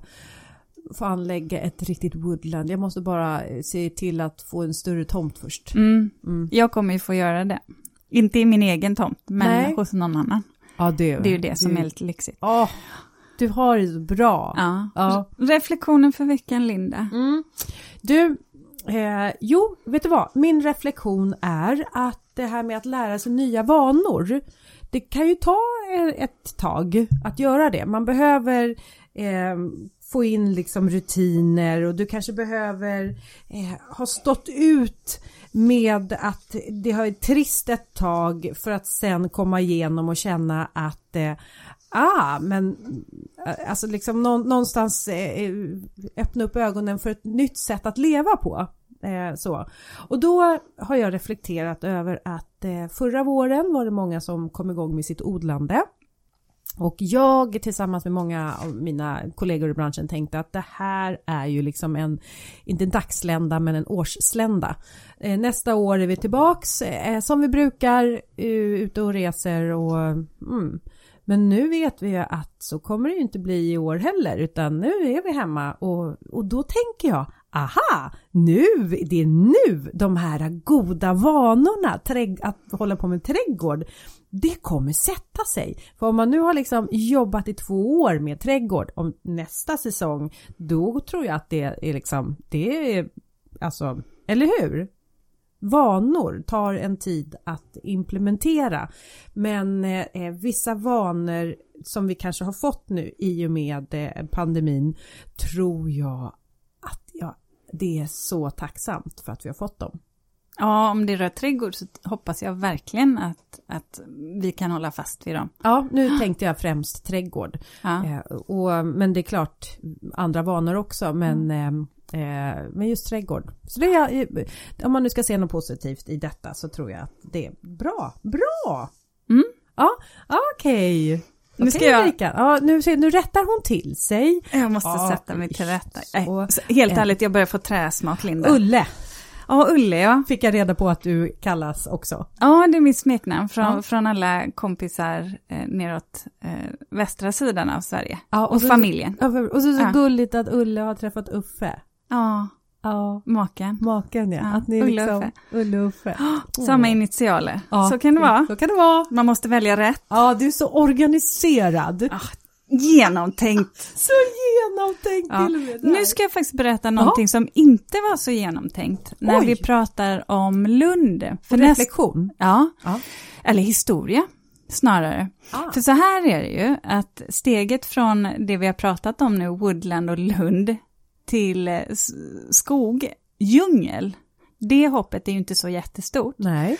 få anlägga ett riktigt woodland. Jag måste bara eh, se till att få en större tomt först. mm. Mm. jag kommer ju få göra det. Inte i min egen tomt, men Nej. hos någon annan. Ja, det, Det är ju det som är lite lyxigt. Åh, du har det så bra. Ja. Ja. Reflektionen för veckan, Linda. Mm. Du, eh, jo, vet du vad? Min reflektion är att det här med att lära sig nya vanor, det kan ju ta ett tag att göra det. Man behöver eh, få in liksom rutiner och du kanske behöver eh, ha stått ut med att det har varit trist ett tag för att sen komma igenom och känna att eh, Ah, men eh, alltså liksom någonstans eh, eh, öppna upp ögonen för ett nytt sätt att leva på. Eh, så. Och då har jag reflekterat över att eh, förra våren var det många som kom igång med sitt odlande. Och jag tillsammans med många av mina kollegor i branschen tänkte att det här är ju liksom en, inte en dagslända men en årsslända. Eh, nästa år är vi tillbaks eh, som vi brukar, eh, ute och reser och mm. Men nu vet vi ju att så kommer det ju inte bli i år heller utan nu är vi hemma och, och då tänker jag aha, nu, det är nu de här goda vanorna trädg- att hålla på med trädgård det kommer sätta sig. För om man nu har liksom jobbat i två år med trädgård, om nästa säsong, då tror jag att det är liksom, det är, alltså, eller hur? Vanor tar en tid att implementera. Men eh, eh vissa vanor som vi kanske har fått nu i och med eh, pandemin tror jag det är så tacksamt för att vi har fått dem. Ja, om det rör trädgård så hoppas jag verkligen att, att vi kan hålla fast vid dem. Ja, nu tänkte jag främst trädgård. Ja. Eh, och, men det är klart andra vanor också, men, Mm. eh, eh, men just trädgård. Så det är, eh, om man nu ska se något positivt i detta så tror jag att det är bra. Bra! Mm. Ja, okej. Nu ska jag- Erika. Ja, nu, nu rättar hon till sig. Jag måste Ja, sätta mig till rätta. så- så helt eh. ärligt, jag börjar få träsmak, Linda. Ulle Ja, Ulle, ja. fick jag reda på att du kallas också. Ja, det är mitt smeknamn från, Ja. från alla kompisar eh, neråt eh, västra sidan av Sverige. Ja, och så- familjen. Ja, för- och så, så Ja. gulligt att Ulle har träffat Uffe. Ja, Ja, maken. maken ja. Ja, Att ni Ulle liksom. Ulle Uffe. Samma initialer. Ja, Så kan det vara. Så kan det vara. Man måste välja rätt. Ja, du är så organiserad. Ah, genomtänkt. Så genomtänkt Ja. till och med. Nu ska jag faktiskt berätta någonting som inte var så genomtänkt. När Oj. vi pratar om Lund. För För näst, reflektion. ja, Ja. eller historia snarare. Ah. För så här är det ju, att steget från det vi har pratat om nu, Woodland och Lund, till eh, skog, djungel, det hoppet är ju inte så jättestort. Nej.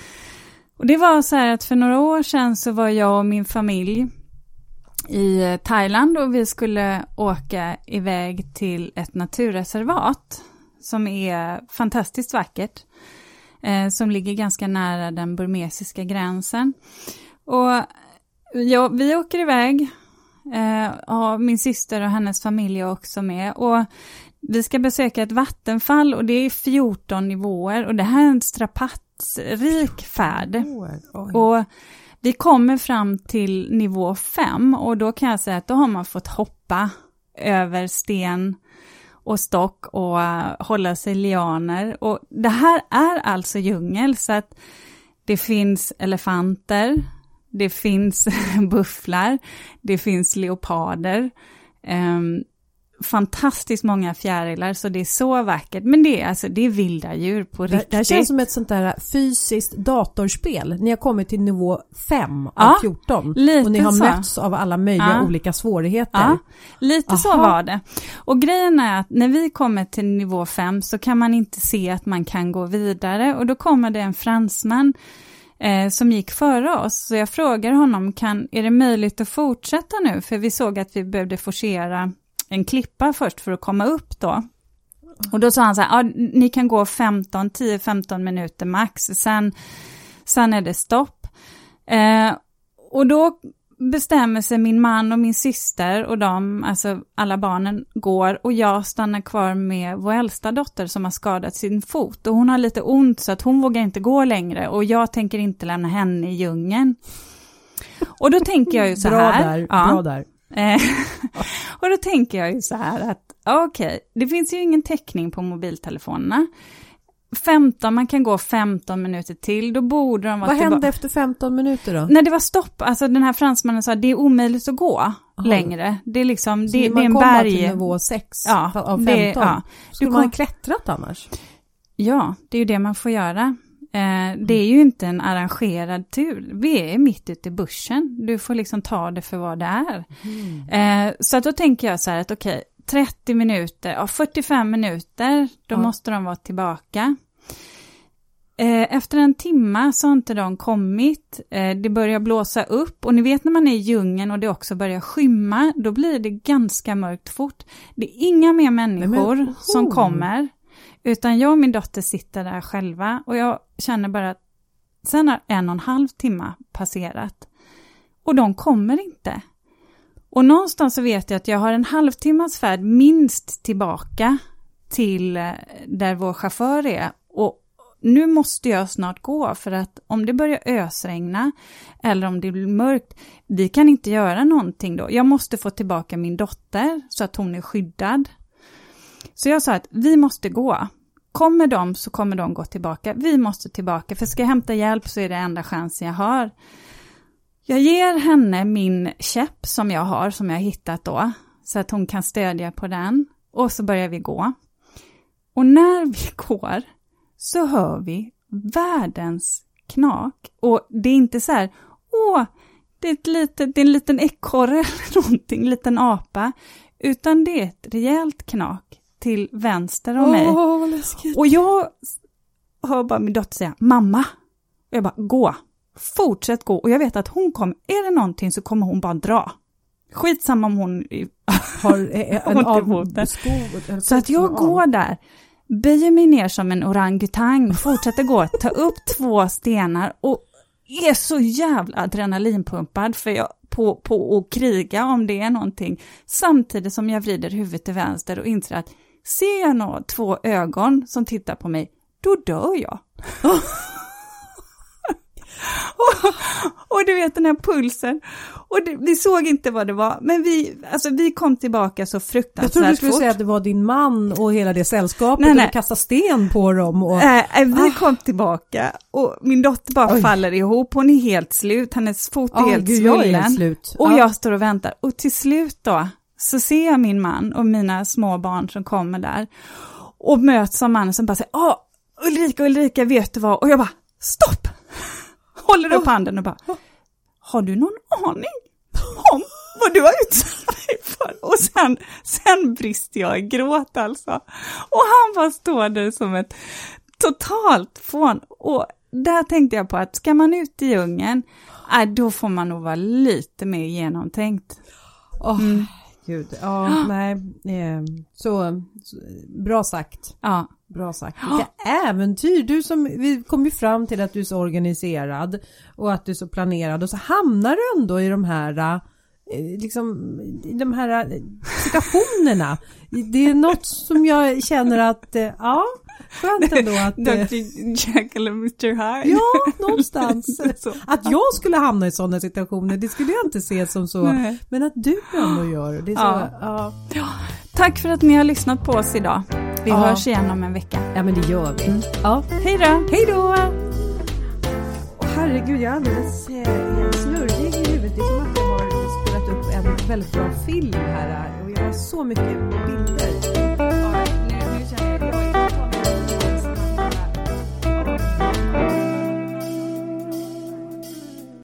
Och det var så här att för några år sedan så var jag och min familj i eh, Thailand och vi skulle åka iväg till ett naturreservat som är fantastiskt vackert. Eh, som ligger ganska nära den burmesiska gränsen. Och ja, vi åker iväg, eh, min syster och hennes familj är också med. Och vi ska besöka ett vattenfall och det är 14 nivåer och det här är en strapatsrik färd. Och vi kommer fram till nivå 5 och då kan jag säga att då har man fått hoppa över sten och stock och eh, hålla sig lianer. Och det här är alltså djungel så att det finns elefanter, det finns bufflar, det finns leoparder. Fantastiskt många fjärilar så det är så vackert. Men det är alltså det är vilda djur på Det, riktigt. det här känns som ett sånt där fysiskt datorspel. Ni har kommit till nivå 5 av Ja, 14. lite och ni har så. mötts av alla möjliga Ja. olika svårigheter. Ja, lite så Aha. var det. Och grejen är att när vi kommer till nivå 5 så kan man inte se att man kan gå vidare och då kommer det en fransman eh, som gick före oss. Så jag frågar honom, kan, är det möjligt att fortsätta nu? För vi såg att vi behövde forcera en klippa först för att komma upp då. Och då sa han så här, ja, ni kan gå 15, 10-15 minuter max, sen, sen är det stopp. Eh, och då bestämmer sig min man och min syster och de, alltså alla barnen, går och jag stannar kvar med vår äldsta dotter som har skadat sin fot och hon har lite ont så att hon vågar inte gå längre och jag tänker inte lämna henne i djungeln. Och då tänker jag ju så bra här. där, ja. bra där. Eh, och då tänker jag ju så här att okej, det finns ju ingen täckning på mobiltelefonerna. 15, man kan gå 15 minuter till, då borde de vara Vad tillbaka. hände efter 15 minuter då? När det var stopp, alltså den här fransmannen sa det är omöjligt att gå längre. Det är liksom, Så det, det man är en berg. till nivå 6 Ja, av 15. det- ja. Skulle Du man kom- ha klättrat annars? Ja, det är ju det man får göra. Eh, det är ju inte en arrangerad tur. Vi är mitt ute i bussen. Du får liksom ta det för vad det är. Eh, så att då tänker jag så här att okej, 30 minuter, ja 45 minuter, då Ja. måste de vara tillbaka. Eh, efter en timma så har inte de kommit. Eh, det börjar blåsa upp och ni vet när man är i djungeln och det också börjar skymma, då blir det ganska mörkt fort. Det är inga mer människor men, som oh. kommer, utan jag och min dotter sitter där själva och jag känner bara att sen har en och en halv timme passerat och de kommer inte. Och någonstans så vet jag att jag har en halvtimmas färd minst tillbaka till eh, där vår chaufför är. Och nu måste jag snart gå för att om det börjar ösregna eller om det blir mörkt, vi kan inte göra någonting då. Jag måste få tillbaka min dotter så att hon är skyddad. Så jag sa att vi måste gå. Kommer de så kommer de gå tillbaka. Vi måste tillbaka, för ska jag hämta hjälp så är det enda chansen jag har. Jag ger henne min käpp som jag har, som jag har hittat då, så att hon kan stödja på den. Och så börjar vi gå. Och när vi går så hör vi världens knak. Och det är inte så här, åh, det är, ett litet, det är en liten ekorre eller någonting, en liten apa. Utan det är ett rejält knak till vänster om mig. Läskigt. Och jag hör bara min dotter säga mamma. Och jag bara gå, fortsätt gå. Och jag vet att hon kommer, är det någonting så kommer hon bara dra. Skitsamma om hon har en av Så att jag går där, böjer mig ner som en orangutang, fortsätter gå, tar upp två stenar och är så jävla adrenalinpumpad för jag, på, på att kriga om det är någonting. Samtidigt som jag vrider huvudet till vänster och inser att ser jag nå två ögon som tittar på mig, då dör jag. och, och, du vet den här pulsen. Och det, vi såg inte vad det var, men vi, alltså, vi kom tillbaka så fruktansvärt fort. Jag trodde du skulle fort. säga att det var din man och hela det sällskapet nej, nej. och kasta sten på dem. Och... Äh, vi ah. kom tillbaka och min dotter bara Oj. faller ihop, hon är helt slut, hennes fot är oh, helt svullen. Och ja. jag står och väntar och till slut då så ser jag min man och mina små barn som kommer där och möts av mannen som bara säger, ja Ulrika, Ulrika, vet du vad? Och jag bara, stopp! Håller upp handen och bara, har du någon aning om vad du har utsatt dig för? Och sen, sen brister jag i gråt alltså. Och han bara står där som ett totalt fån. Och där tänkte jag på att ska man ut i djungeln, äh, då får man nog vara lite mer genomtänkt. Oh, mm. Gud, ja, nej, eh, så, så, bra sagt. Ja. Bra sagt. Vilka äventyr! Du som, vi kom ju fram till att du är så organiserad och att du är så planerad och så hamnar du ändå i de här eh, liksom i de här eh, situationerna. Det är något som jag känner att, eh, ja, skönt ändå att... Dr. Jekyll och Mr. Hyde. Ja, någonstans. att jag skulle hamna i sådana situationer, det skulle jag inte se som så. Nej. Men att du ändå gör det. Så, ja. ja. Tack för att ni har lyssnat på oss idag. Vi ja. hörs igen om en vecka. Ja, men det gör vi. Mm. Ja. Hej då! Hej då! herregud, jag är alldeles eh, snurrig i huvudet. Det är som att jag har spelat upp en väldigt bra film här och jag har så mycket bilder.